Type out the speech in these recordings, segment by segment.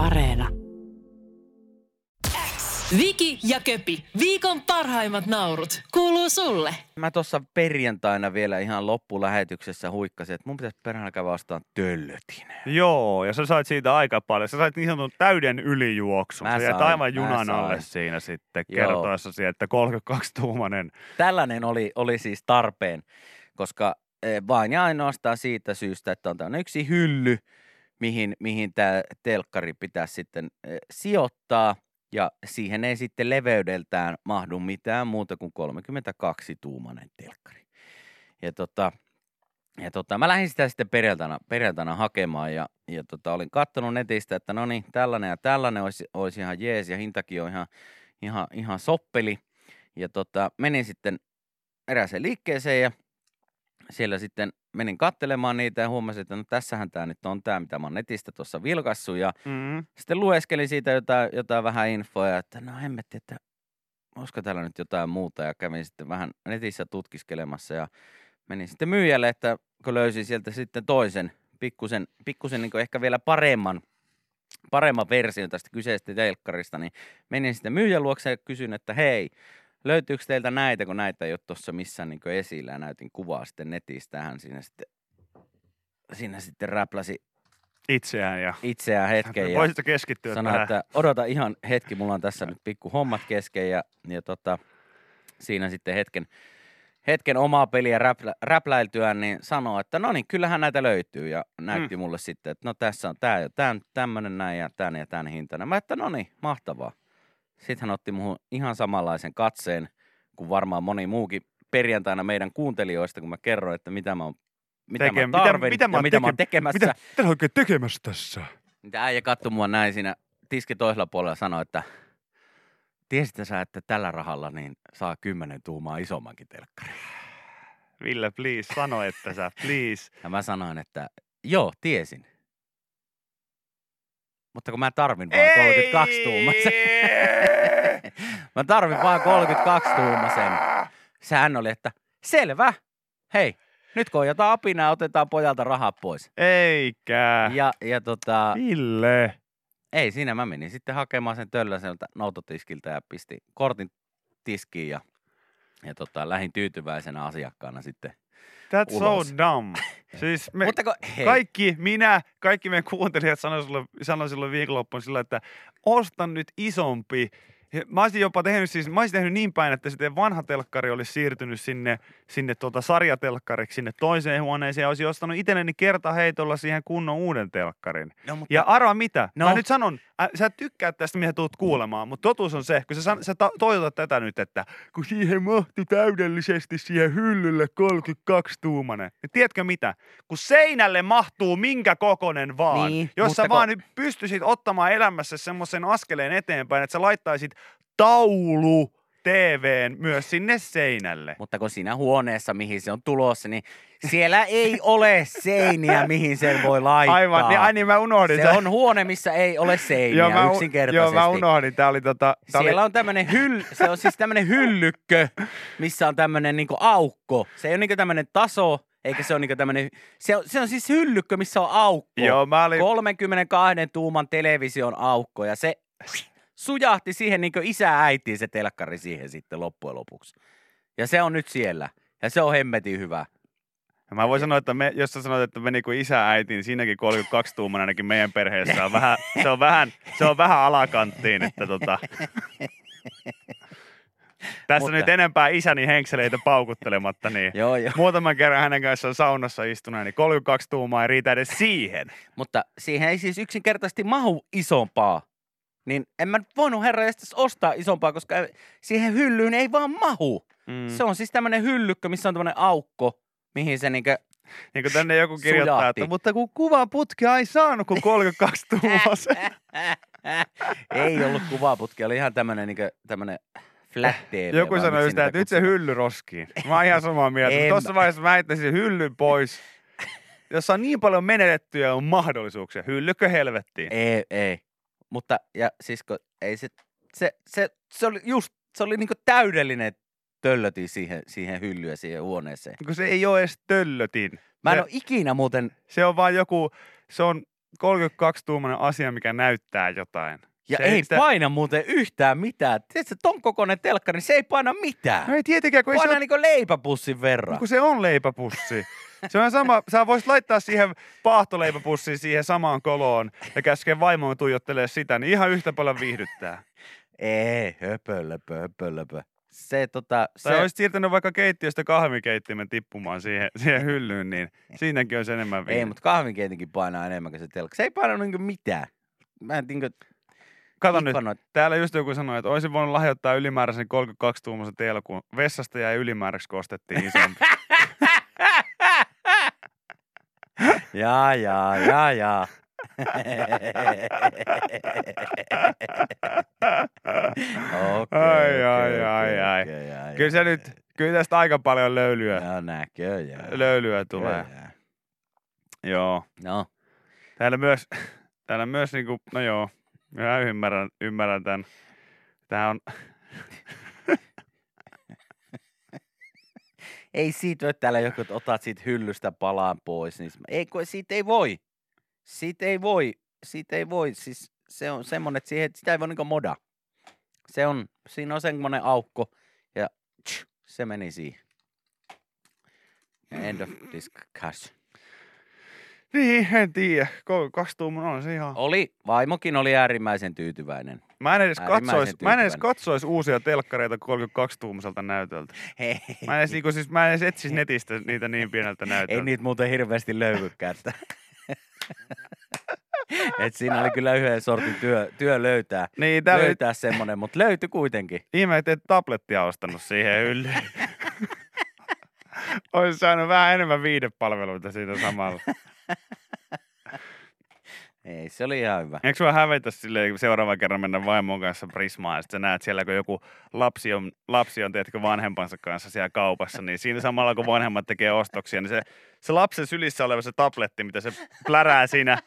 Areena. Viki ja Köpi, viikon parhaimmat naurut, kuuluu sulle. Mä tuossa perjantaina vielä ihan loppulähetyksessä huikkasin, että mun pitäisi perhana käydä vastaan töllötin. Joo, ja sä sait siitä aika paljon. Sä sait niin sanotun täyden ylijuoksun. Mä Sä jäät sain, aivan junan sain. alle siinä sitten Joo. kertoessasi, että 32-tuumainen. Tällainen oli, oli siis tarpeen, koska eh, vain ja ainoastaan siitä syystä, että on tämmöinen yksi hylly, mihin, mihin tämä telkkari pitäisi sitten sijoittaa. Ja siihen ei sitten leveydeltään mahdu mitään muuta kuin 32-tuumainen telkkari. Ja tota, ja tota, mä lähdin sitä sitten perjantaina, perjantaina hakemaan ja, ja tota, olin katsonut netistä, että no niin, tällainen ja tällainen olisi, olisi ihan jees ja hintakin on ihan, ihan, ihan soppeli. Ja tota, menin sitten erääseen liikkeeseen ja siellä sitten menin kattelemaan niitä ja huomasin, että no tässähän tämä nyt on tämä, mitä mä oon netistä tuossa vilkassut. Ja Mm. sitten lueskelin siitä jotain, jotain vähän infoa, että no hemmetti, että olisiko täällä nyt jotain muuta. Ja kävin sitten vähän netissä tutkiskelemassa ja menin sitten myyjälle, että kun löysin sieltä sitten toisen pikkusen, pikkusen niin ehkä vielä paremman, paremman version tästä kyseisestä telkkarista, niin menin sitten myyjän luokse ja kysyin, että hei, löytyykö teiltä näitä, kun näitä ei ole tuossa missään niin esillä ja näytin kuvaa sitten netistä hän siinä sitten, siinä sitten räpläsi Itseään ja... itseään hetken ja Voisitko keskittyä sanoi, tähän? että odota ihan hetki, mulla on tässä nyt pikku hommat kesken ja, ja tota, siinä sitten hetken, hetken omaa peliä räplä, räpläiltyään, niin sanoi, että no niin, kyllähän näitä löytyy ja näytti mulle sitten, että no tässä on tää ja tän, tämmönen näin ja tän ja tän hintana. Mä että no niin, mahtavaa. Sitten hän otti muuhun ihan samanlaisen katseen kuin varmaan moni muukin perjantaina meidän kuuntelijoista, kun mä kerroin, että mitä mä oon mitä Teke- mä mitä- tarvin mitä mä ja oon mitä mä oon teke- tekemässä. Mitä, mitä oikein tekemässä tässä? Tämä äijä katsoi mua näin siinä tiski toisella puolella ja sanoi, että tiesitkö sä, että tällä rahalla niin saa kymmenen tuumaa isommankin telkkari. Ville, please, sano, että sä, please. Ja mä sanoin, että joo, tiesin. Mutta kun mä tarvin vaan 32 tuumasen. mä tarvin vaan 32 tuumasen. Sehän oli, että selvä. Hei, nyt kun on jotain apinaa, otetaan pojalta rahaa pois. Eikä. Ja, ja tota, Ville. Ei siinä, mä menin sitten hakemaan sen töllön sieltä noutotiskiltä ja pistin kortin tiskiin ja, ja tota, lähdin tyytyväisenä asiakkaana sitten. That's Ulos. so dumb. Siis me, Mutta kun, hei, kaikki, minä, kaikki meidän kuuntelijat sanoi sulle, sanoi silloin viikonloppuun sillä, että osta nyt isompi. Mä olisin jopa tehnyt, siis, mä olisin tehnyt niin päin, että sitten vanha telkkari olisi siirtynyt sinne, sinne tuota sarjatelkkariksi sinne toiseen huoneeseen ja olisin ostanut itselleni kertaheitolla siihen kunnon uuden telkkarin. no, mutta, Ja arvaa mitä? No. Mä nyt sanon, äh, sä et tykkää tästä, mitä tuut kuulemaan, mutta totuus on se, kun sä, san- sä ta- toivotat tätä nyt, että kun siihen mahti täydellisesti siihen hyllylle 32 tuumanen. Niin tiedätkö mitä? Kun seinälle mahtuu minkä kokonen vaan, Niin, jos sä kun- vaan nyt pystyisit ottamaan elämässä semmoisen askeleen eteenpäin, että sä laittaisit taulu TVn myös sinne seinälle. mutta kun siinä huoneessa, mihin se on tulossa, niin siellä ei ole seiniä, mihin sen voi laittaa. Aivan, niin, ai niin mä unohdin. Se on huone, missä ei ole seiniä joo, mä, yksinkertaisesti. Joo, mä unohdin. Tää oli tota... Tää Siellä oli, on tämmönen hyll, se on siis tämmönen hyllykkö, missä on tämmönen niinku aukko. Se ei ole niinku tämmönen taso, eikä se ole niinku tämmönen, se on, se on siis hyllykkö, missä on aukko. Joo, mä olin... 32 tuuman television aukko ja se sujahti siihen niin isä äitiin se telkkari siihen sitten loppujen lopuksi. Ja se on nyt siellä. Ja se on hemmetin hyvä. Ja Mä voin sanoa, että me, jos sä sanoit, että meni kuin isä äiti, niin siinäkin 32 tuumana ainakin meidän perheessä on vähän, se on vähän, se on vähän alakanttiin, että tota, tässä Mutta- nyt enempää isäni henkseleitä paukuttelematta, niin Joo, joo. muutaman kerran hänen kanssaan saunassa istunut, niin 32 tuumaa ei riitä edes siihen. Mutta siihen ei siis yksinkertaisesti mahu isompaa. Niin en mä voinut herra ostaa isompaa, koska siihen hyllyyn ei vaan mahu. Mm. Se on siis tämmönen hyllykkö, missä on tämmönen aukko, mihin se niinkö... Niin kuin tänne joku kirjoittaa, Sujahti. että mutta kun kuvaputkea ei saanut kuin 32 tuumaisen. ei ollut kuvaputkea, oli ihan tämmönen niinkö tämmönen flat TV. Joku sanoi just että nyt se hylly roskiin. Mä oon ihan samaa mieltä. En Tuossa vaiheessa mä heittäisin hyllyn pois. Jossa on niin paljon menetettyjä on mahdollisuuksia. Hyllykö helvettiin? Ei, ei. Mutta, ja siis kun ei se, se, se, se oli just, se oli niinku täydellinen töllötin siihen, siihen hyllyyn ja siihen huoneeseen. Kun se ei ole edes töllötin. Mä en se, ole ikinä muuten, se on vaan joku, se on 32-tuumainen asia, mikä näyttää jotain. Ja Se ei sitä- paina muuten yhtään mitään. Tiedätkö, ton kokoinen telkkari, niin se ei paina mitään. No ei tietenkään, kun ei se Painaa ole niinku leipäpussin verran. kun se on leipäpussi. Se on sama, sä voisit laittaa siihen paahtoleipäpussiin siihen samaan koloon ja käskeä vaimoon tuijottelee sitä, niin ihan yhtä paljon viihdyttää. Ei, höpölöpö, höpölöpö. Se tota, Tai se, olisit siirtänyt vaikka keittiöstä kahvikeittimen tippumaan siihen, siihen hyllyyn, niin siinäkin olisi enemmän ei, viihdyttää. mutta kahvinkeitinkin painaa enemmän kuin se telkkari. Se ei paina niinku mitään. Mä en niinku Kato nyt, täällä just joku sanoi, että olisin voinut lahjoittaa ylimääräisen 32 tuumaisen teillä, kun vessasta jäi ylimääräksi, kun ostettiin isompi. Jaa, jaa, jaa, jaa. Okei, Ai, ai, ai, ai. kyllä se nyt, kyllä tästä aika paljon löylyä, No näköjään. löylyä tulee. Näköjään. Joo. No, Täällä myös, täällä myös niinku, no joo, minä ymmärrän, ymmärrän tämän. Tää on, ei siitä ole täällä joku, että otat siitä hyllystä palaan pois. Niin ei, kun siitä ei voi. Siitä ei voi. Siitä ei voi. Siis se on semmoinen, että siihen, sitä ei voi niinku moda. Se on, siinä on semmoinen aukko ja tsch, se meni siihen. End of discussion. Niin, en tiedä. Kaksi tuuman on se ihan. Oli, vaimokin oli äärimmäisen tyytyväinen. Mä en edes katsois, mä en edes katsois uusia telkkareita 32 tuumiselta näytöltä. Hei, Mä en edes, niinku, siis, mä en edes etsis netistä niitä niin pieneltä ei näytöltä. niitä muuten hirveästi löydykään. Et siinä oli kyllä yhden sortin työ, työ löytää, Niin, nyt löytää semmoinen, mutta löytyi kuitenkin. ihme, että et tablettia ostanut siihen hyllyyn. Olisi saanut vähän enemmän viidepalveluita siitä samalla. Ei, se oli ihan hyvä. Eikö sua hävetä silleen, kun seuraavan kerran mennä vaimon kanssa Prismaan ja sitten näet siellä, kun joku lapsi on, lapsi on teetkö, vanhempansa kanssa siellä kaupassa, niin siinä samalla kun vanhemmat tekee ostoksia, niin se, se lapsen sylissä oleva se tabletti, mitä se plärää siinä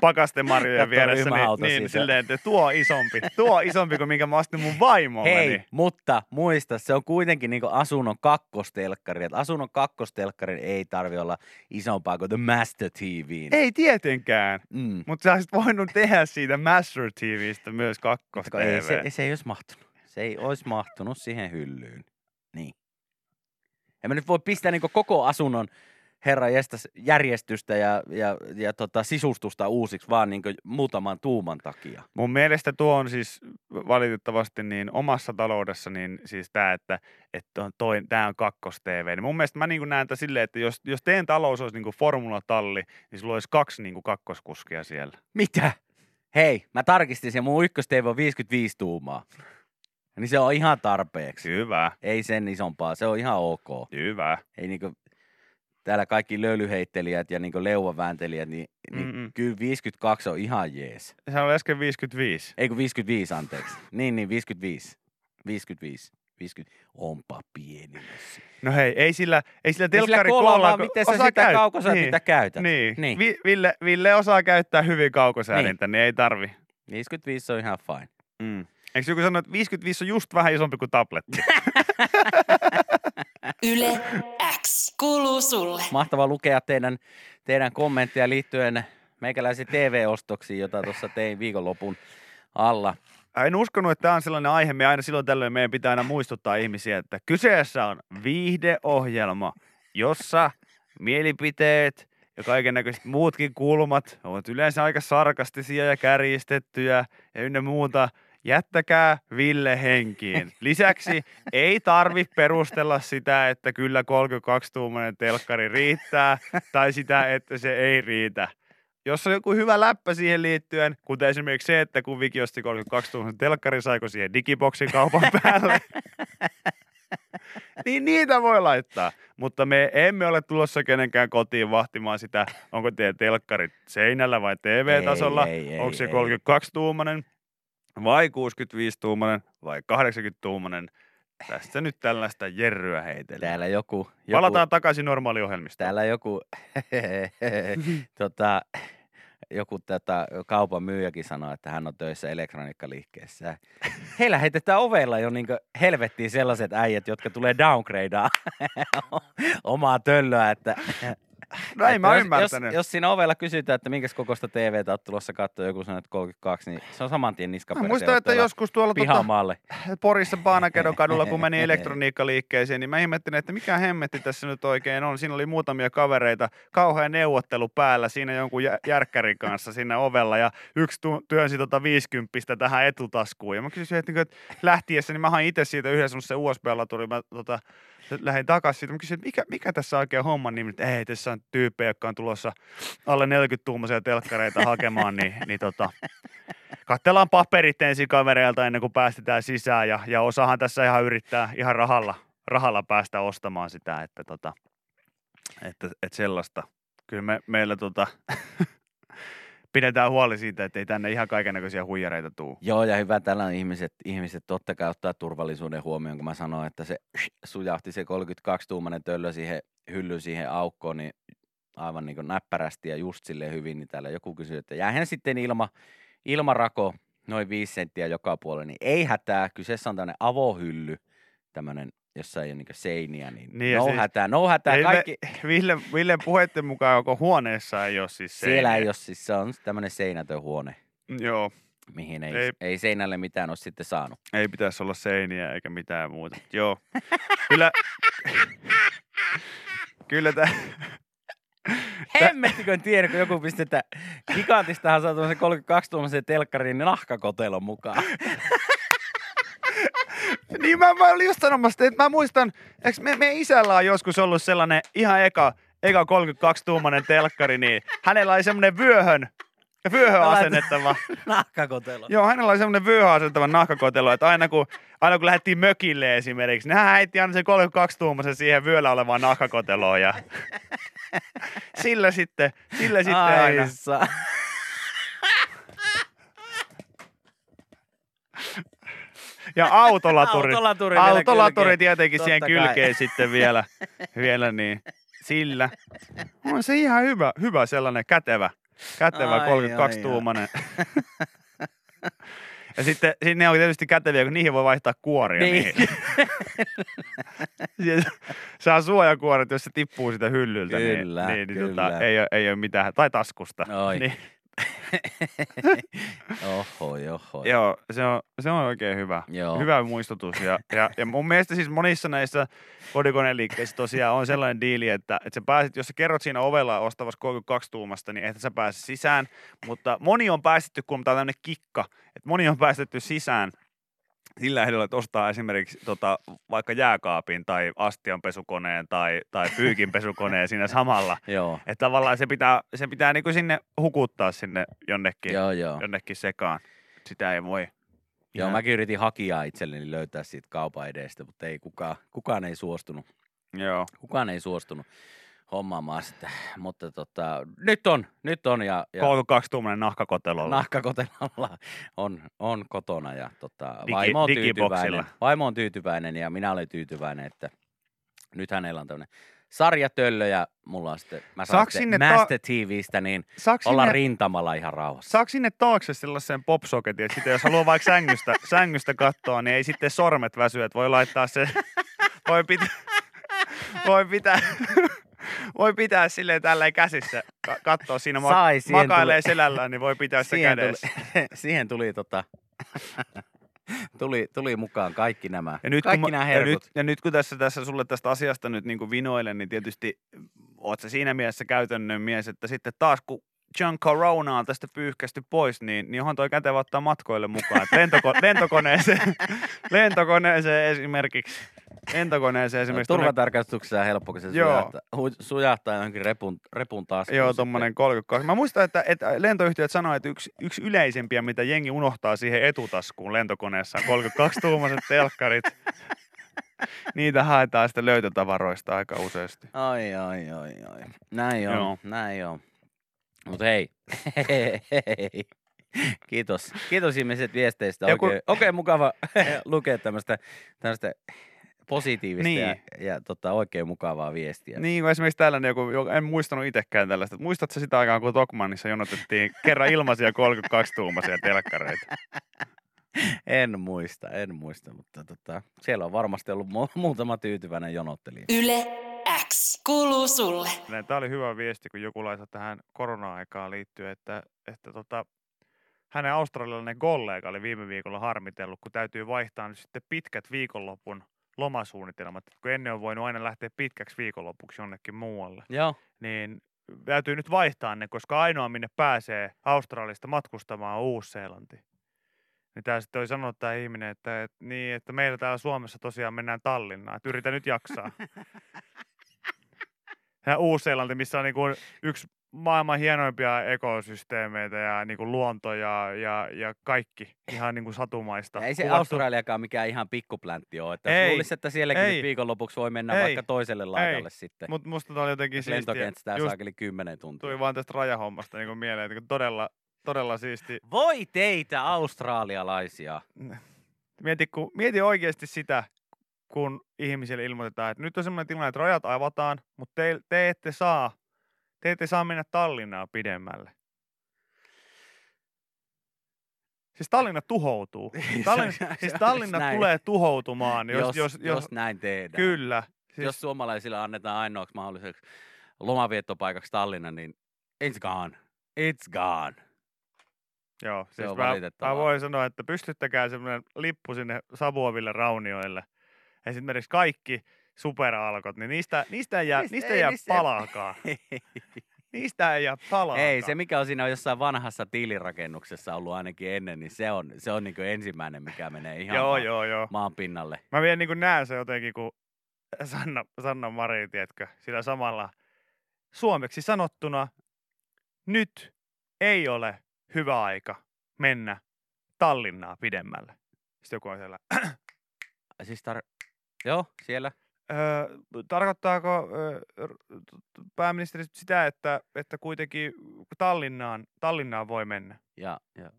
pakastemarjojen vieressä, niin, niin siitä. silleen, että tuo isompi, tuo isompi kuin minkä mä ostin mun vaimolle. Hei, mutta muista, se on kuitenkin niin asunnon kakkostelkkari. Et asunnon kakkostelkkarin ei tarvi olla isompaa kuin The Master TV. Ei tietenkään, Mm. mutta sä olisit voinut tehdä siitä Master TVstä myös kakkos ei, se, se ei olisi mahtunut. Se ei olisi mahtunut siihen hyllyyn. Niin. En mä nyt voi pistää niin koko asunnon herra jestas järjestystä ja, ja, ja tota, sisustusta uusiksi vaan niin muutaman tuuman takia. Mun mielestä tuo on siis valitettavasti niin omassa taloudessa niin siis tämä, että, että on toi, tämä on kakkos-TV. Niin mun mielestä mä niin näen tämän silleen, että jos, jos teidän talous olisi niin formulatalli, niin sulla olisi kaksi niin kakkoskuskia siellä. Mitä? Hei, mä tarkistin sen, mun ykköstv on 55 tuumaa. Niin se on ihan tarpeeksi. Hyvä, Ei sen isompaa, se on ihan ok. hyvä. Ei niinku, täällä kaikki löylyheittelijät ja niinku leuvavääntelijät, niin, niin Mm-mm. kyllä 52 on ihan jees. Se oli äsken 55. Ei kun 55, anteeksi. Niin, niin, 55. 55. 50. Onpa pieni. No hei, ei sillä, ei sillä telkkari koolla, vaan, miten sä sitä käyt- kaukosäätintä niin. käytät. Niin, Niin. Vi- Ville, Ville osaa käyttää hyvin kaukosäädintä, niin. niin ei tarvi. 55 on ihan fine. Mm. Eikö joku sano, että 55 on just vähän isompi kuin tabletti? Yle X kuuluu sulle. Mahtava lukea teidän, teidän kommentteja liittyen meikäläisiin TV-ostoksiin, jota tuossa tein viikonlopun alla. En uskonut, että tämä on sellainen aihe, me aina silloin tällöin meidän pitää aina muistuttaa ihmisiä, että kyseessä on viihdeohjelma, jossa mielipiteet ja kaiken näköiset muutkin kulmat ovat yleensä aika sarkastisia ja kärjistettyjä ja ynnä muuta. Jättäkää Ville henkiin. Lisäksi ei tarvi perustella sitä, että kyllä 32-tuumainen telkkari riittää tai sitä, että se ei riitä jos on joku hyvä läppä siihen liittyen, kuten esimerkiksi se, että kun Viki osti 32 tuumaisen telkkari, saiko siihen digiboksin kaupan päälle, niin niitä voi laittaa. Mutta me emme ole tulossa kenenkään kotiin vahtimaan sitä, onko teidän telkkarit seinällä vai TV-tasolla, Ei, ei, onko se ei, 32-tuumainen vai 65-tuumainen vai 80-tuumainen. Tästä nyt tällaista jerryä heitellä. Täällä joku, joku Palataan takaisin normaaliohjelmistoon. täällä joku, tota, joku tota, kaupan myyjäkin sanoi, että hän on töissä elektroniikkaliikkeessä. Heillä heitetään ovella jo niin helvettiin sellaiset äijät, jotka tulee downgradeaa omaa töllöä, että Näin mä ymmärtänyt. Jos, jos siinä ovella kysytään, että minkä kokoista TVtä oot tulossa katsoa, joku sanoo, että 32, niin se on saman tien Mä niskaperäisiä. muistan, että joskus tuolla Pihamaalle. Porissa Paanakedon kadulla, kun meni elektroniikkaliikkeeseen, niin mä ihmettelin, että mikä hemmetti tässä nyt oikein on. Siinä oli muutamia kavereita, kauhea neuvottelu päällä siinä jonkun jä- järkkärin kanssa siinä ovella ja yksi työnsi tota 50 tähän etutaskuun. Ja mä kysyin, että, niinku, että lähtiessä, niin mä hain itse siitä yhden semmoisen USB-laturi, mä tota, lähdin takaisin siitä. Mä kysyin, että mikä, mikä tässä on oikein homman nimi, ei, tässä on tyyppejä, jotka on tulossa alle 40-tuumaisia telkkareita hakemaan, niin, niin tota, katsellaan paperit ensin kavereilta ennen kuin päästetään sisään ja, ja osahan tässä ihan yrittää ihan rahalla, rahalla päästä ostamaan sitä, että, tota, että, että sellaista. Kyllä me, meillä tota, pidetään huoli siitä, että ei tänne ihan kaikennäköisiä huijareita tuu. Joo, ja hyvä tällä ihmiset, ihmiset totta kai ottaa turvallisuuden huomioon, kun mä sanoin, että se sujahti se 32-tuumainen töllö siihen hyllyyn siihen aukkoon, niin aivan niin näppärästi ja just silleen hyvin, niin täällä joku kysyy, että jäähän sitten ilma, ilmarako noin viisi senttiä joka puolelle, niin ei hätää, kyseessä on tämmöinen avohylly, tämmöinen, jossa ei ole niin seiniä, niin, Niin no siis- hätää, no hätää, me- kaikki, Ville, Ville puheitten mukaan joko huoneessa ei ole siis siellä seiniä. ei ole siis, se on tämmöinen seinätön huone, Joo, mihin ei, Ei. ei. ei seinälle mitään ole sitten saanut. ei pitäisi olla seiniä eikä mitään muuta. Joo, kyllä, kyllä tämä, Hemmettikö en tiedä, kun joku pisti, että gigantistahan saa tuommoisen 32 tuommoisen telkkariin nahkakotelon mukaan. Niin mä, mä olin just sanomassa, että mä muistan, eikö me, meidän isällä on joskus ollut sellainen ihan eka, eka 32-tuumainen telkkari, niin hänellä oli semmoinen vyöhön, vyöhön asennettava. Nahkakotelo. Joo, hänellä oli semmoinen vyöhön asennettava nahkakotelo, että aina kun, aina kun lähdettiin mökille esimerkiksi, niin hän heitti aina sen 32-tuumaisen siihen vyöllä olevaan nahkakoteloon ja sillä sitten, sillä sitten aina. Ai Ja autolaturi. Autolaturi Autolaturi tietenkin siihen Totta kai. kylkeen sitten vielä, vielä niin sillä. On se ihan hyvä, hyvä sellainen kätevä, kätevä Ai, 32-tuumainen. Ja sitten, sitten ne on tietysti käteviä, kun niihin voi vaihtaa kuoria. Niin. Niin. Saa suojakuoret, jos se tippuu sitä hyllyltä. Kyllä, niin, niin, niin kyllä. Tota, ei, ole, ei ole mitään. Tai taskusta. Oi. Niin, oho, oho. joo, se on, se on oikein hyvä. Joo. Hyvä muistutus. Ja, ja, ja mun mielestä siis monissa näissä kodikoneliikkeissä tosiaan on sellainen diili, että, että sä pääset, jos sä kerrot siinä ovella ostavassa 32 tuumasta, niin et sä pääse sisään. Mutta moni on päästetty, kun tää on tämmöinen kikka, että moni on päästetty sisään sillä ehdolla, että ostaa esimerkiksi tota, vaikka jääkaapin tai astianpesukoneen tai, tai pyykinpesukoneen siinä samalla. Joo, Että tavallaan se pitää, se pitää niinku sinne hukuttaa sinne jonnekin, joo, joo. jonnekin sekaan. Sitä ei voi. Joo, ihan- mäkin yritin hakijaa itselleni löytää siitä kaupan edestä, mutta ei kukaan, kukaan ei suostunut. Joo. Kukaan ei suostunut hommaamaan sitä, mutta tota, nyt on, nyt on ja, ja 32 tuommoinen nahkakotelolla. nahkakotelolla on, on kotona ja tota, Digi- vaimo, on tyytyväinen, vaimo on tyytyväinen ja minä olen tyytyväinen, että nyt hänellä on tämmöinen sarjatöllö ja mulla on sitten, mä saan Saaks sitten sinne ta- Master TVstä, niin olla sinne, rintamalla ihan rauhassa. saako sinne taakse sellaisen popsoketin, että sitten jos haluaa vaikka sängystä, sängystä katsoa, niin ei sitten sormet väsy, että voi laittaa se, voi pitää, voi pitää, voi pitää silleen tällä käsissä, ka- katsoa siinä, Sai, ma- siihen makailee tuli- selällään, niin voi pitää sitä siihen kädessä. tuli, siihen tuli tota, tuli, tuli mukaan kaikki nämä, Ja nyt, kaikki kun, nämä mä- ja, nyt, herkut. ja nyt kun tässä, tässä sulle tästä asiasta nyt niin kuin vinoilen, niin tietysti oot sä siinä mielessä käytännön mies, että sitten taas kun John Corona on tästä pyyhkästy pois, niin, niin onhan toi kätevä ottaa matkoille mukaan. Lentoko, lentokoneeseen, lentokoneeseen esimerkiksi. Lentokoneeseen esimerkiksi. tuonne- Turvatarkastuksessa on helppo, kun se Joo. sujahtaa, sujahtaa johonkin repun, repun taskuun. Joo, tuommoinen 32. Mä muistan, että, että lentoyhtiöt sanoo, että yksi, yksi yleisempiä, mitä jengi unohtaa siihen etutaskuun lentokoneessa on 32-tuumaiset telkkarit. Niitä haetaan sitten löytötavaroista aika useasti. Ai, ai, ai, ai. Näin on, Joo. näin on. Mut hei, hei, hei. Kiitos. Kiitos ihmiset viesteistä. Kun- Oikein, oikein mukava lukea tämmöistä positiivista Niin. ja, ja tota, oikein mukavaa viestiä. Niin kuin esimerkiksi tällainen joku, joka en muistanut itsekään tällaista. Muistatko sitä aikaa, kun Tokmannissa jonotettiin kerran ilmaisia 32-tuumaisia telkkareita? En muista, en muista, mutta tota, siellä on varmasti ollut mu- muutama tyytyväinen jonottelija. Yle X kuuluu sulle. Tämä oli hyvä viesti, kun joku laittoi tähän korona-aikaan liittyen, että, että tota, hänen australialainen kollega oli viime viikolla harmitellut, kun täytyy vaihtaa nyt sitten pitkät viikonlopun lomasuunnitelmat. Et kun ennen on voinut aina lähteä pitkäksi viikonlopuksi jonnekin muualle, Joo. niin täytyy nyt vaihtaa ne, koska ainoa minne pääsee Australiasta matkustamaan on Uusi-Seelanti. Niin tämä sitten oli sanonut tämä ihminen, että, että, niin, että meillä täällä Suomessa tosiaan mennään Tallinnaan, että yritä nyt jaksaa. Ja Uusi-Seelanti, missä on niin kuin yksi maailman hienoimpia ekosysteemeitä ja niin kuin luonto ja, ja, ja kaikki ihan niin kuin satumaista. Ei se Kuvattu- Australiakaan mikään ihan pikkupläntti ole. Että Ei, luulisi, että sielläkin ei. viikonlopuksi voi mennä Ei, vaikka toiselle laitalle sitten. Mutta musta tämä oli jotenkin siistiä. Lentokenttää Just saakeli 10 tuntia. tuli vaan tästä rajahommasta niin kuin mieleen, että todella, todella siisti. Voi teitä australialaisia. Mieti, kun, mieti oikeasti sitä, kun ihmisille ilmoitetaan, että nyt on sellainen tilanne, että rajat avataan, mutta te, te ette saa, te ette saa mennä Tallinnaa pidemmälle. Siis Tallinna tuhoutuu. Tallinna, siis Tallinna näin. tulee tuhoutumaan, jos, jos, jos, jos, näin tehdään. kyllä. Siis, Jos suomalaisille annetaan ainoaksi mahdolliseksi lomaviettopaikaksi Tallinna, niin it's gone. It's gone. Joo, Se siis on mä, mä voin sanoa, että pystyttäkää semmoinen lippu sinne Savuoville raunioille. Esimerkiksi kaikki superalkot, niin niistä, niistä ei jää, Niistä niistä ei- jää niistä ei- palaakaan. Niistä ei jää palaakaan. Ei, se mikä on siinä jossain vanhassa tiilirakennuksessa ollut ainakin ennen, niin se on, se on niin ensimmäinen, mikä menee ihan Joo, maan, joo, joo. maan pinnalle. Mä vielä niin näen se jotenkin, kun Sanna, Sanna Mari, tiedätkö, sillä samalla suomeksi sanottuna, nyt ei ole hyvä aika mennä Tallinnaa pidemmälle. Sitten joku on siellä, Siis tar- Joo, siellä. Öö, tarkoittaako öö, pääministeri sitä, että, että kuitenkin Tallinnaan, Tallinnaan voi mennä? Ja, ja.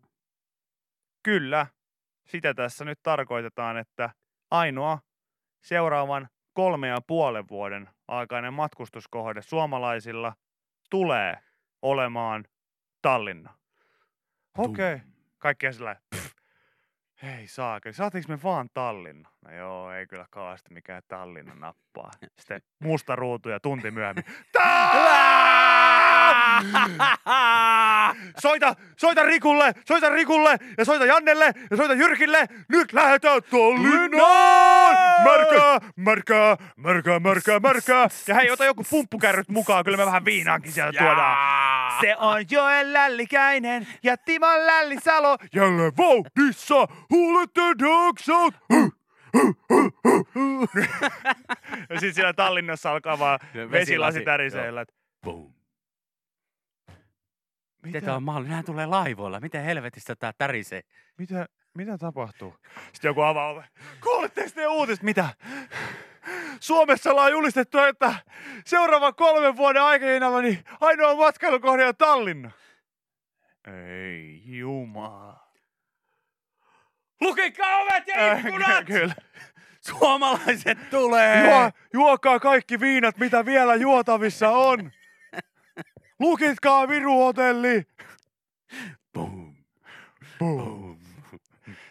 Kyllä, sitä tässä nyt tarkoitetaan, että ainoa seuraavan kolme ja puolen vuoden aikainen matkustuskohde suomalaisilla tulee olemaan Tallinna. Okei. Okay. Kaikki on sillä pff, ei saakeli, saatiinko me vaan Tallinna? No joo, ei kyllä kaasti mikään Tallinna nappaa. Sitten musta ruutu ja tunti myöhemmin. Tää! Soita, soita Rikulle, soita Rikulle ja soita Jannelle ja soita Jyrkille. Nyt lähdetään Tallinnaan! Märkää, märkää, märkää, märkää, märkää. Ja hei, ota joku pumppukärryt mukaan, kyllä me vähän viinaankin sieltä tuodaan. Se on Joel Lällikäinen ja Timo Lällisalo. Jälleen vauhdissa, who let the dogs out? ja sitten siellä Tallinnassa alkaa vaan vesilasi, täriseillä. että Boom. Mitä, Miten tämä on mahdollista? Nämä tulee laivoilla. Miten helvetistä tämä tärisee? mitä, mitä tapahtuu? Sitten joku avaa ove. Kuulitteko te uutiset? Mitä? Suomessa ollaan julistettu, että seuraavan kolmen vuoden aikana niin ainoa matkailukohde on Tallinna. Ei jumala. Lukikaa ovet ja Äh, ikkunat! ky- kyllä. Suomalaiset tulee! Juo, juokaa kaikki viinat, mitä vielä juotavissa on. Lukitkaa Viru-hotelli. Boom. Boom.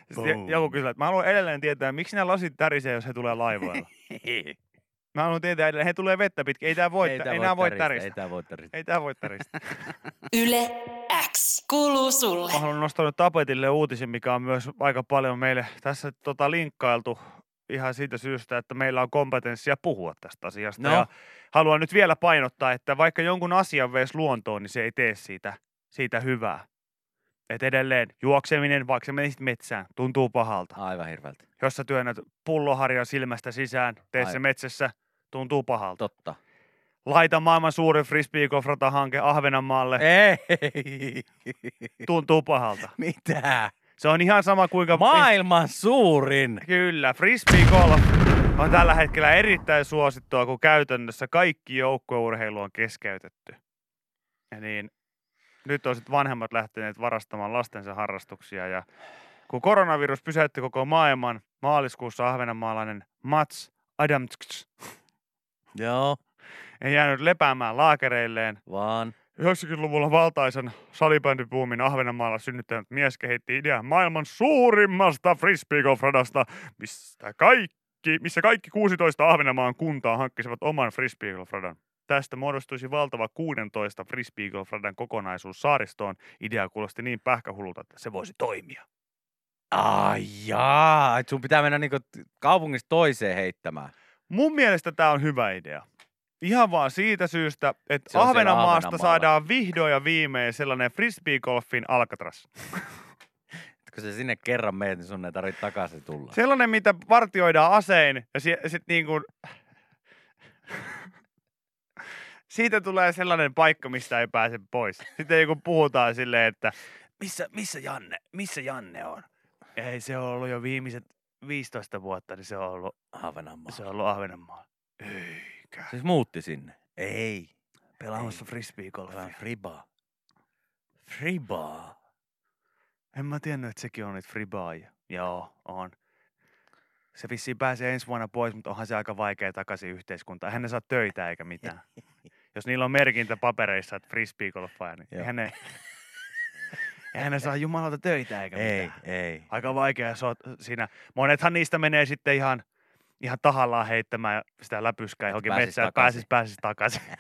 Sitten joku kysyy, että mä haluan edelleen tietää, miksi nämä lasit tärisee, jos he tulee laivoilla. Mä haluan tietää edelleen, he tulee vettä pitkin. Ei tää voi, ei, tää ei voi Ei täristä. tää voi täristä. Ei tää voi täristä. Yle X kuuluu sulle. Mä haluan nostaa nyt tapetille uutisen, mikä on myös aika paljon meille tässä tota, linkkailtu ihan siitä syystä, että meillä on kompetenssia puhua tästä asiasta. No. Ja haluan nyt vielä painottaa, että vaikka jonkun asian veisi luontoon, niin se ei tee siitä, siitä hyvää. Et edelleen juokseminen, vaikka se menisit metsään, tuntuu pahalta. Aivan hirveältä. Jos sä työnnät pulloharjan silmästä sisään, tee se metsässä, tuntuu pahalta. Totta. Laita maailman suurin frisbee-kofrata-hanke Ahvenanmaalle, Ei! tuntuu pahalta. Mitä? Se on ihan sama kuinka... Maailman suurin! Kyllä, frisbee golf on tällä hetkellä erittäin suosittua, kun käytännössä kaikki joukkueurheilu on keskeytetty. Ja niin, nyt on sitten vanhemmat lähteneet varastamaan lastensa harrastuksia ja kun koronavirus pysäytti koko maailman, maaliskuussa ahvenanmaalainen Mats Adamts Joo, ei jäänyt lepäämään laakereilleen. vaan 90-luvulla valtaisen salibändipuumin Ahvenanmaalla synnyttänyt mies kehitti idean maailman suurimmasta frisbeegolf-radasta, mistä kaikki, missä kaikki 16 Ahvenanmaan kuntaa hankkisivat oman frisbeegolf-radan. Tästä muodostuisi valtava 16 frisbeegolf-radan kokonaisuus saaristoon. Idea kuulosti niin pähkähululta, että se voisi toimia. Ai jaa, et sun pitää mennä niinku kaupungista toiseen heittämään. Mun mielestä tämä on hyvä idea. Ihan vaan siitä syystä, että Se Ahvenanmaasta saadaan vihdoin ja viimein sellainen frisbeegolfin Alcatraz. Et Kun sä sinne kerran meet, niin sun ei tarvitse takaisin tulla. Sellainen, mitä vartioidaan asein ja si- sit niin kuin... Siitä tulee sellainen paikka, mistä ei pääse pois. Sitten kun puhutaan silleen, että missä, missä Janne, missä Janne on? Ei se on ollut jo viimeiset 15 vuotta, niin se on ollut, Ahvenanmaa. se on ollut Ahvenanmaalla. Eikä. Siis muutti sinne. Ei. Pelaamassa Ei. frisbeegolfia. Vähän fribaa. Fribaa. En mä tiennyt, että sekin on niitä fribaajia. Joo, on. Se vissiin pääsee ensi vuonna pois, mutta onhan se aika vaikea takaisin yhteiskuntaan. Eihän ne saa töitä eikä mitään. Jos niillä on merkintä papereissa, että frisbeegolfaaja, niin eihän ne, eihän ne saa jumalauta töitä eikä Ei, mitään. ei. Aika vaikea se on siinä. Monethan niistä menee sitten ihan, ihan tahallaan heittämään sitä läpyskää johonkin pääsis metsään, että pääsis, pääsis takaisin.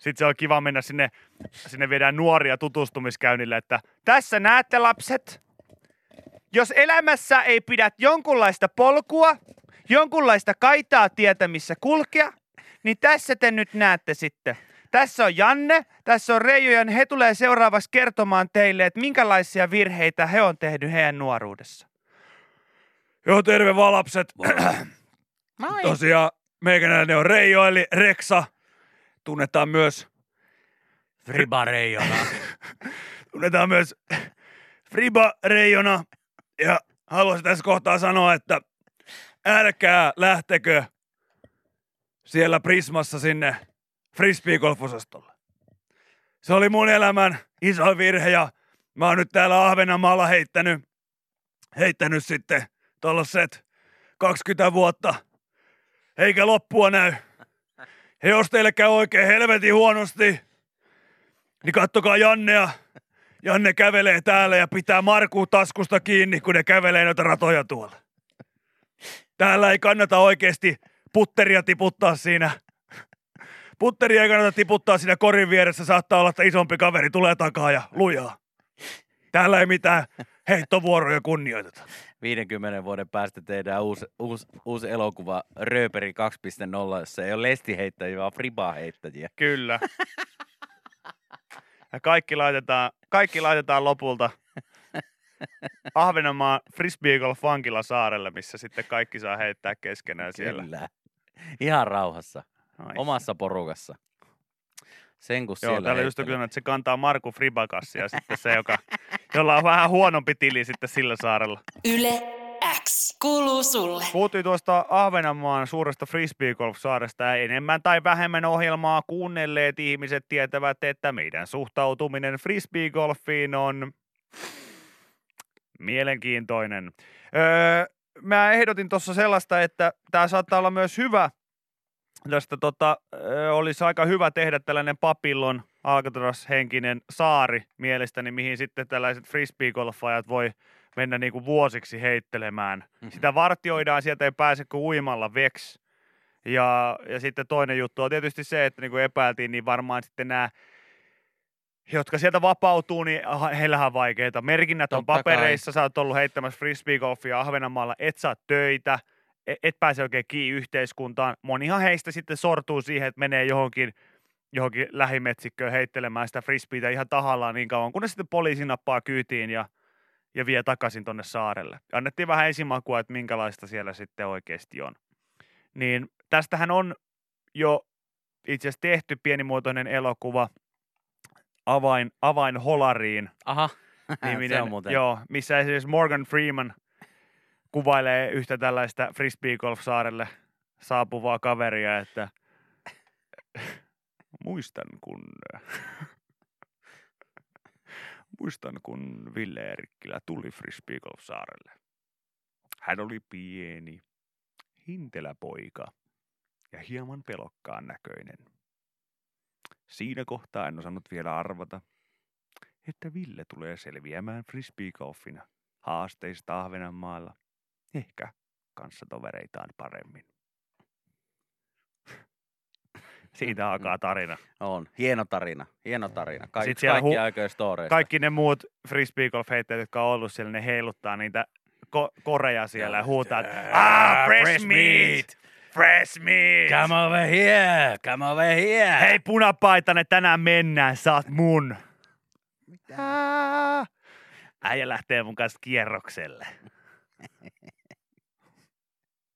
Sitten se on kiva mennä sinne, sinne viedään nuoria tutustumiskäynnille, että tässä näette lapset, jos elämässä ei pidä jonkunlaista polkua, jonkunlaista kaitaa tietä, missä kulkea, niin tässä te nyt näette sitten. Tässä on Janne, tässä on Reijo ja he tulee seuraavaksi kertomaan teille, että minkälaisia virheitä he on tehnyt heidän nuoruudessa. Joo, terve vaan lapset. Moi. Tosiaan meikäläinen on Reijo eli Reksa. Tunnetaan myös, Friba Reijona. tunnetaan myös Friba Reijona. Ja haluaisin tässä kohtaa sanoa, että älkää lähtekö siellä Prismassa sinne frisbeegolf-osastolle. Se oli mun elämän iso virhe ja mä oon nyt täällä Ahvenanmaalla heittänyt, heittänyt sitten tollaset 20 vuotta. Eikä loppua näy. Ja jos teille käy oikein helvetin huonosti, niin kattokaa Jannea. Janne kävelee täällä ja pitää Markuu taskusta kiinni, kun ne kävelee noita ratoja tuolla. Täällä ei kannata oikeasti putteria tiputtaa siinä. Putteria ei kannata tiputtaa siinä korin vieressä. Saattaa olla, että isompi kaveri tulee takaa ja lujaa. Täällä ei mitään heittovuoroja kunnioiteta. 50 vuoden päästä tehdään uusi, uusi, uusi elokuva Rööperi 2.0, jossa ei ole lestiheittäjiä, vaan Friba-heittäjiä. Kyllä. Ja kaikki laitetaan, kaikki laitetaan lopulta Ahvenanmaan Frisbeegolf Vankila saarelle, missä sitten kaikki saa heittää keskenään siellä. Kyllä. Ihan rauhassa. Ai Omassa porukassa. Sen kun Joo, siellä täällä just on että se kantaa Marku Fribakassi ja sitten se, joka, jolla on vähän huonompi tili sitten sillä saarella. Yle X kuuluu sulle. Puhuttiin tuosta Ahvenanmaan suuresta frisbeegolf-saaresta enemmän tai vähemmän ohjelmaa kuunnelleet ihmiset tietävät, että meidän suhtautuminen frisbeegolfiin on mielenkiintoinen. Öö, mä ehdotin tuossa sellaista, että tämä saattaa olla myös hyvä. Tästä tota, olisi aika hyvä tehdä tällainen papillon Alcatraz-henkinen saari mielestäni, mihin sitten tällaiset frisbeegolfajat voi mennä niinku vuosiksi heittelemään. Mhm. Sitä vartioidaan, sieltä ei pääse kuin uimalla veks. Ja, ja sitten toinen juttu on tietysti se, että niin kuin epäiltiin, niin varmaan sitten nämä, jotka sieltä vapautuu, niin heillähän on vaikeita. Merkinnät on Totta kai. papereissa, sä oot ollut heittämässä frisbeegolfia Ahvenanmaalla, et saa töitä, e- et pääse oikein kiinni yhteiskuntaan. Monihan heistä sitten sortuu siihen, että menee johonkin, johonkin lähimetsikköön heittelemään sitä frisbeitä ihan tahallaan niin kauan, kunnes sitten poliisi nappaa kyytiin ja ja vie takaisin tonne saarelle. Annettiin vähän esimakua, että minkälaista siellä sitten oikeasti on. Niin tästähän on jo itse asiassa tehty pienimuotoinen elokuva Avain, Avain Holariin Aha, niminen, se on muuten. joo, missä esimerkiksi Morgan Freeman kuvailee yhtä tällaista frisbeegolf-saarelle saapuvaa kaveria, että muistan kun muistan kun Ville Erikkilä tuli frisbeegolf-saarelle. Hän oli pieni, hintelä poika ja hieman pelokkaan näköinen. Siinä kohtaa en osannut vielä arvata, että Ville tulee selviämään frisbeegolfina haasteista Ahvenanmaalla, ehkä kanssatovereitaan paremmin. Siitä alkaa tarina. On. Hieno tarina. Hieno tarina. Kaik, Sit siellä kaikki hu- aikojen storeista. Kaikki ne muut frisbee golf jotka on ollut siellä, ne heiluttaa niitä ko- koreja siellä ja huutaa, ah, fresh meat, fresh meat. Come over here. Come over here. Hei punapaitainen, tänään mennään, oot mun. Mitä? Äijä lähtee mun kanssa kierrokselle.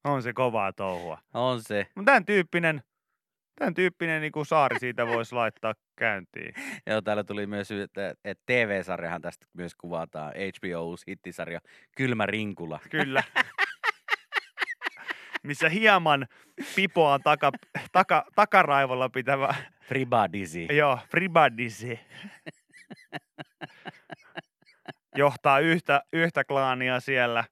On se kovaa touhua. On se. Mutta tämän tyyppinen, tämän tyyppinen niin kuin saari siitä voisi laittaa käyntiin. Joo, täällä tuli myös, että, että TV-sarjahan tästä myös kuvataan. HBO uusi hittisarja Kylmä Rinkula. Kyllä. Missä hieman pipoa taka, taka, takaraivolla pitävä, Fribadisi. joo, Fribadisi. Johtaa yhtä, yhtä klaania siellä.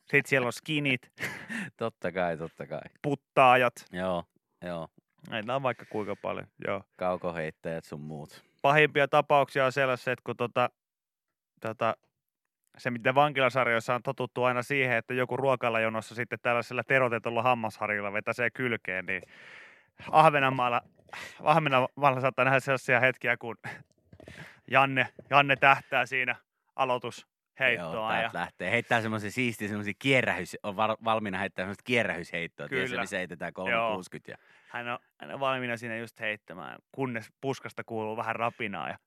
Sitten siellä on skinit, Totta kai, totta kai. puttaajat. Joo, joo. Näitä on vaikka kuinka paljon, joo. Kaukoheittäjät sun muut. pahimpia tapauksia on sellaisia, että kun tota, tota, se, mitä vankilasarjoissa on totuttu aina siihen, että joku ruokalajonossa sitten tällaisella terotetulla hammasharjalla vetäsee kylkeen, niin Ahvenanmaalla, Ahvenanmaalla saattaa nähdä sellaisia hetkiä, kun Janne, Janne tähtää siinä aloitusheittoa. Joo, ja, lähtee. Heittää semmoisia siistiä, semmoisia kierrähys, on var, valmiina heittää semmoista kierrähysheittoa. Kyllä. missä heitetään Joo. 360. Ja... hän, on, hän on valmiina siinä just heittämään, kunnes puskasta kuuluu vähän rapinaa ja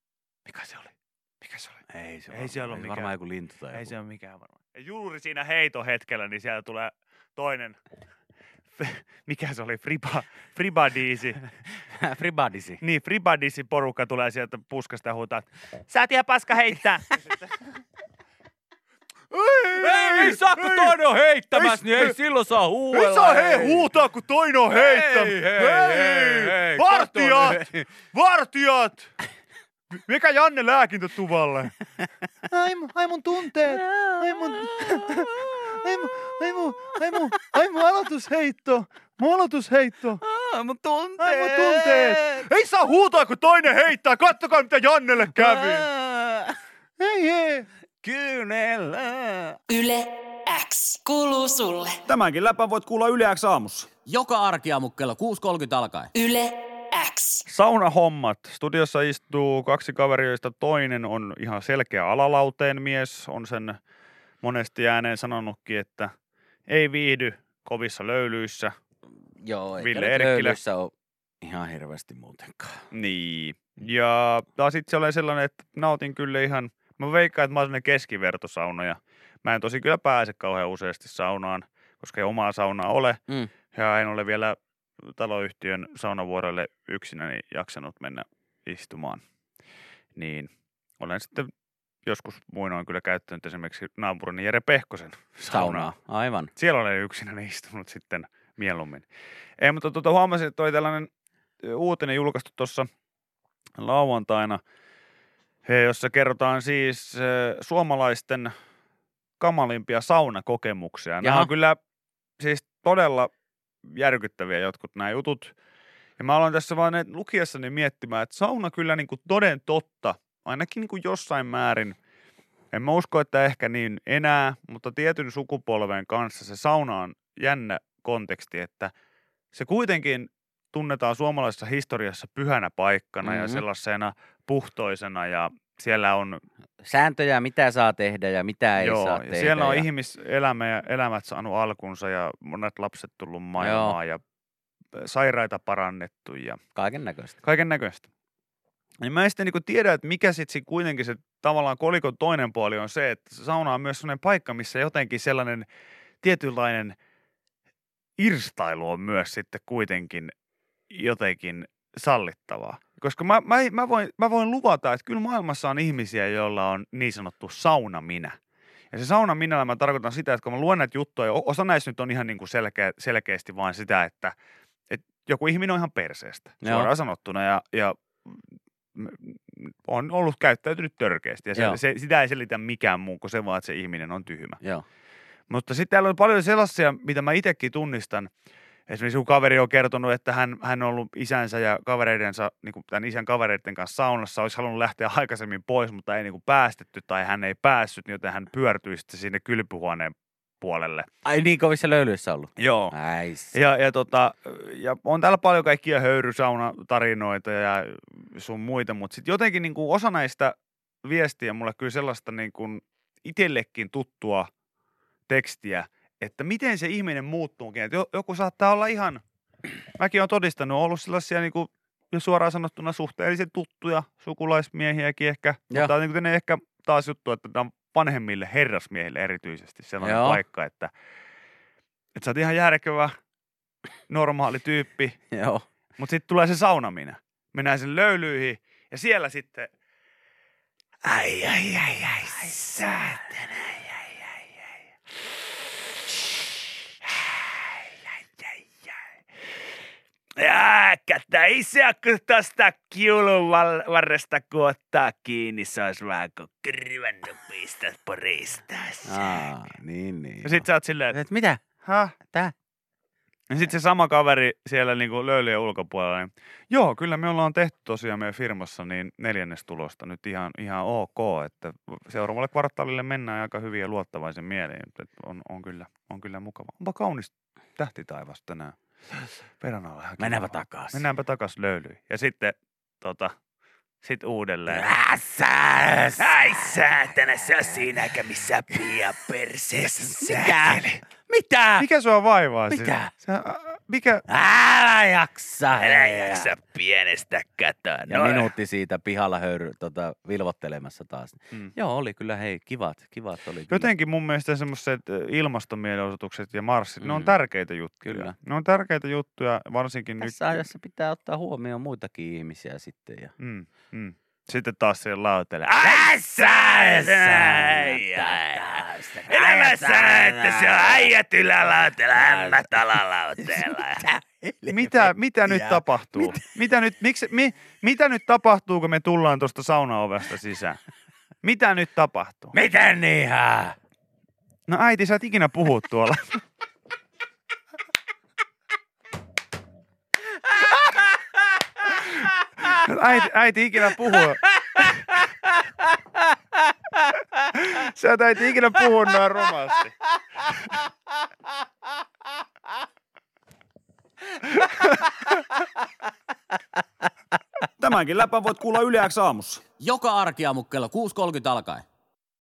mikä se oli? Mikä se oli? Ei se Ei siellä ole ei mikään- Varmaan joku lintu tai Ei joku. se ole mikään varmaan. Ja juuri siinä heiton hetkellä, niin sieltä tulee toinen, mikä se oli, Friba, Fribadiisi. Fribadisi. Niin, Fribadiisi porukka tulee sieltä puskasta ja huutaa, sä et ihan paska heittää. Ei, ei saa, kun toinen on heittämässä, niin ei ei- silloin saa huuella. Ei saa he huutaa, kun toinen on heittänyt. Hei, hei, hei, hei. Vartijat! Kato Vartijat! Mikä Janne lääkintötuvalle? Ai, mu- ai mun tunteet. Ai mun... Ai mun, ai mun, ai mun, ai mun aloitusheitto. Mun aloitusheitto. Ah, mun tunteet. Ai mun tunteet. Ei saa huutaa, kun toinen heittää. Kattokaa, mitä Jannelle kävi. Ei, ei. Kyynellä. Yle X kuuluu sulle. Tämänkin läpän voit kuulla Yle X aamussa. Joka arkiaamu kello 6.30 alkaen. Yle X. Saunahommat. Studiossa istuu kaksi kaveria, joista toinen on ihan selkeä alalauteen mies. On sen monesti ääneen sanonutkin, että ei viihdy kovissa löylyissä. Joo, eikä Ville löylyissä ole ihan hirveästi muutenkaan. Niin. Ja taas itse olen sellainen, että nautin kyllä ihan, mä veikkaan, että mä sellainen keskivertosauna ja mä en tosi kyllä pääse kauhean useasti saunaan, koska ei omaa saunaa ole. Mm. Ja en ole vielä taloyhtiön saunavuoroille yksinäni jaksanut mennä istumaan. Niin olen sitten joskus muinoin kyllä käyttänyt esimerkiksi naapurini Jere Pehkosen saunaa. Saunaa, aivan. Siellä olen yksinäni istunut sitten mieluummin. Ei, mutta tuota, huomasin, että oli tällainen uutinen julkaistu tuossa lauantaina, jossa kerrotaan siis suomalaisten kamalimpia saunakokemuksia. Nämä Jaha. on kyllä siis todella järkyttäviä jotkut nämä jutut. Ja mä aloin tässä vaan lukiessani miettimään, että sauna kyllä niin kuin toden totta, ainakin niin kuin jossain määrin, en mä usko, että ehkä niin enää, mutta tietyn sukupolven kanssa se sauna on jännä konteksti, että se kuitenkin tunnetaan suomalaisessa historiassa pyhänä paikkana mm-hmm. ja sellaisena puhtoisena ja siellä on, Sääntöjä, mitä saa tehdä ja mitä ei joo, saa tehdä. siellä on ja... ihmiselämä ja elämät saanut alkunsa ja monet lapset tullut maailmaan ja sairaita parannettu ja Kaiken näköistä. kaiken näköistä. Niin mä en sitten niin tiedä, että mikä sitten kuitenkin se tavallaan kolikon toinen puoli on se, että sauna on myös sellainen paikka, missä jotenkin sellainen tietynlainen irstailu on myös sitten kuitenkin jotenkin sallittavaa. Koska mä, mä, mä, voin, mä voin luvata, että kyllä maailmassa on ihmisiä, joilla on niin sanottu sauna minä. Ja se sauna minällä mä tarkoitan sitä, että kun mä luen näitä juttuja, osa näistä nyt on ihan niin kuin selkeä, selkeästi vain sitä, että, että joku ihminen on ihan perseestä, Joo. suoraan sanottuna, ja, ja on ollut käyttäytynyt törkeästi. Ja Joo. se, se, sitä ei selitä mikään muu kuin se vaan, että se ihminen on tyhmä. Joo. Mutta sitten täällä on paljon sellaisia, mitä mä itsekin tunnistan. Esimerkiksi joku kaveri on kertonut, että hän, hän on ollut isänsä ja kavereidensa, niin kuin tämän isän kavereiden kanssa saunassa, olisi halunnut lähteä aikaisemmin pois, mutta ei niin kuin päästetty tai hän ei päässyt, joten hän pyörtyi sitten sinne kylpyhuoneen puolelle. Ai niin kovissa löylyissä ollut. Joo. Äis. Ja, ja, tota, ja on täällä paljon kaikkia höyrysaunatarinoita ja sun muita, mutta sitten jotenkin niin kuin osa näistä viestiä mulle kyllä sellaista niin kuin itsellekin tuttua tekstiä, että miten se ihminen muuttuukin. Että jo- joku saattaa olla ihan, mäkin olen todistanut, on ollut sellaisia niin kuin, jo suoraan sanottuna suhteellisen tuttuja sukulaismiehiäkin ehkä, Joo. mutta niin kuin ne ehkä taas juttu, että tämä on vanhemmille herrasmiehille erityisesti sellainen Joo. paikka, että, että sä oot ihan järkevä, normaali tyyppi, Joo. mutta sitten tulee se saunaminen. Mennään sen löylyihin ja siellä sitten ai, ai. Ai, ai, ai, ai. Ja, katta isä, kun tosta kiulun varresta kun ottaa kiinni, se olisi vähän kuin kirvannut pistät poristaisi. Aa, niin niin. Ja sit sä oot silleen, että Et mitä? häh? Tää? Ja sitten se sama kaveri siellä niinku löylyjen ulkopuolella, niin joo, kyllä me ollaan tehty tosiaan meidän firmassa niin neljännestulosta nyt ihan, ihan ok, että seuraavalle kvartaalille mennään aika hyvin ja luottavaisen mieleen, että on, on, kyllä, on kyllä mukava. Onpa kaunis tähtitaivas tänään. Perän alla ihan Mennäänpä takas. Mennäänpä takas löylyihin. Ja sitten tota, sit uudelleen. Ässäs! Ai säätänä, on siinäkö missä pia perseessä. Mitä? Mitä? Mikä sua vaivaa Mitä? Sä, mikä? Älä jaksa. Älä jaksa pienestä katoa. Ja minuutti siitä pihalla höyry, tota, vilvottelemassa taas. Mm. Joo, oli kyllä hei, kivat, kivat oli. kyllä. Jotenkin mun mielestä semmoiset ilmastomielenosoitukset ja marssit, ne on Mm. tärkeitä juttuja. Kyllä. Ne on tärkeitä juttuja, varsinkin Tässä nyt. ajassa pitää ottaa huomioon muitakin ihmisiä sitten. Ja... Mm, mm. Sitten taas siellä lautelle. Elämä sä, että se on äijät ylälautella, ämmät alalauteella. Mitä, mitä nyt tapahtuu? Mitä nyt, miksi, mi, mitä nyt tapahtuu, kun me tullaan tuosta saunaovesta sisään? Mitä nyt tapahtuu? Miten niin? No äiti, sä et ikinä puhu tuolla. äiti, äiti ikinä puhuu. Sä et äiti ikinä puhu noin rumasti. Tämänkin läpän voit kuulla Yle X aamussa. Joka arkiaamu kello 6.30 alkaen.